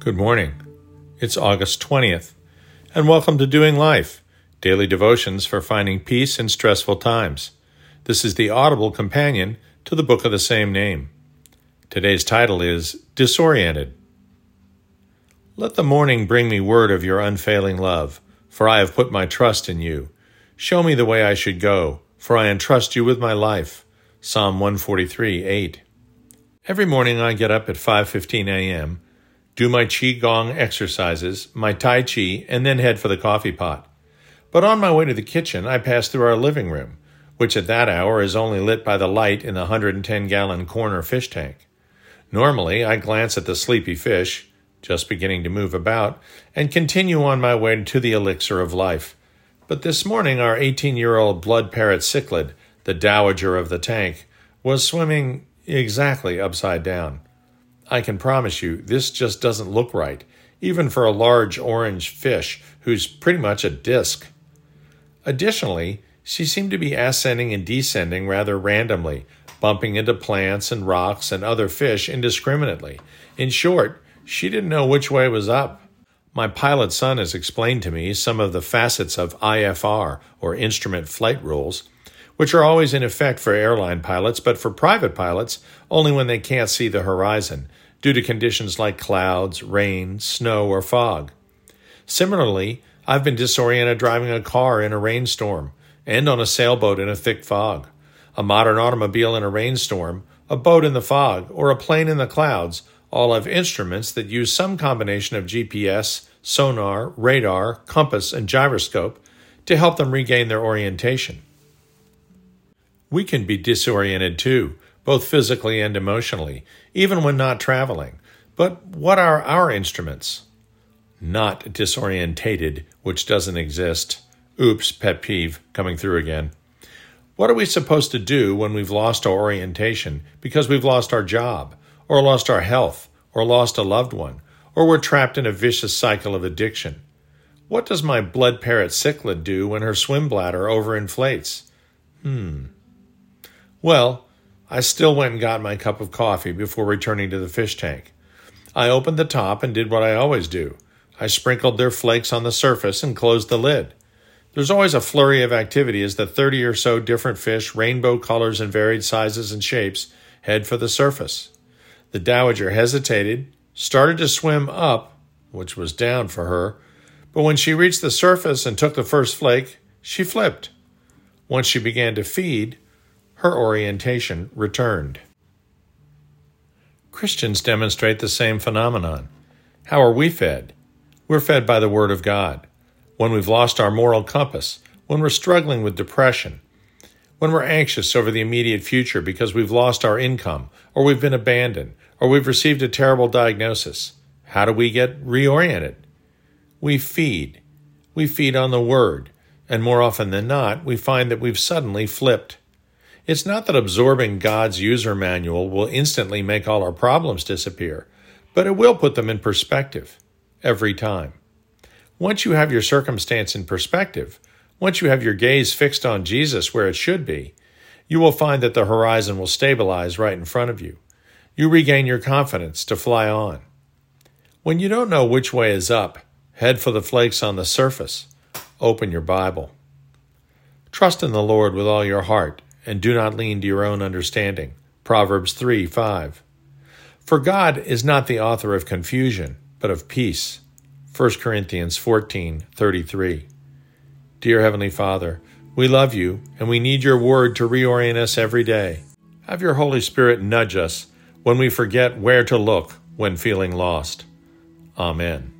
Good morning. It's August 20th, and welcome to Doing Life, daily devotions for finding peace in stressful times. This is the audible companion to the book of the same name. Today's title is Disoriented. Let the morning bring me word of your unfailing love, for I have put my trust in you. Show me the way I should go, for I entrust you with my life. Psalm 143 8. Every morning I get up at 5:15 a.m do my Qigong exercises, my Tai Chi, and then head for the coffee pot. But on my way to the kitchen, I pass through our living room, which at that hour is only lit by the light in the 110 gallon corner fish tank. Normally, I glance at the sleepy fish, just beginning to move about, and continue on my way to the elixir of life. But this morning, our 18 year old blood parrot cichlid, the dowager of the tank, was swimming exactly upside down. I can promise you, this just doesn't look right, even for a large orange fish who's pretty much a disc. Additionally, she seemed to be ascending and descending rather randomly, bumping into plants and rocks and other fish indiscriminately. In short, she didn't know which way was up. My pilot son has explained to me some of the facets of IFR, or instrument flight rules, which are always in effect for airline pilots, but for private pilots only when they can't see the horizon, due to conditions like clouds, rain, snow, or fog. Similarly, I've been disoriented driving a car in a rainstorm and on a sailboat in a thick fog, a modern automobile in a rainstorm, a boat in the fog, or a plane in the clouds all have instruments that use some combination of GPS, sonar, radar, compass, and gyroscope to help them regain their orientation. We can be disoriented too both physically and emotionally, even when not traveling. But what are our instruments? Not disorientated, which doesn't exist. Oops, pet peeve coming through again. What are we supposed to do when we've lost our orientation because we've lost our job, or lost our health, or lost a loved one, or we're trapped in a vicious cycle of addiction? What does my blood parrot cichlid do when her swim bladder overinflates? Hmm. Well, I still went and got my cup of coffee before returning to the fish tank. I opened the top and did what I always do. I sprinkled their flakes on the surface and closed the lid. There's always a flurry of activity as the 30 or so different fish, rainbow colors and varied sizes and shapes, head for the surface. The dowager hesitated, started to swim up, which was down for her, but when she reached the surface and took the first flake, she flipped. Once she began to feed, her orientation returned. Christians demonstrate the same phenomenon. How are we fed? We're fed by the Word of God. When we've lost our moral compass, when we're struggling with depression, when we're anxious over the immediate future because we've lost our income, or we've been abandoned, or we've received a terrible diagnosis, how do we get reoriented? We feed. We feed on the Word, and more often than not, we find that we've suddenly flipped. It's not that absorbing God's user manual will instantly make all our problems disappear, but it will put them in perspective every time. Once you have your circumstance in perspective, once you have your gaze fixed on Jesus where it should be, you will find that the horizon will stabilize right in front of you. You regain your confidence to fly on. When you don't know which way is up, head for the flakes on the surface. Open your Bible. Trust in the Lord with all your heart and do not lean to your own understanding. Proverbs 3 5. For God is not the author of confusion, but of peace. 1 Corinthians fourteen thirty three. Dear Heavenly Father, we love you and we need your word to reorient us every day. Have your Holy Spirit nudge us when we forget where to look when feeling lost. Amen.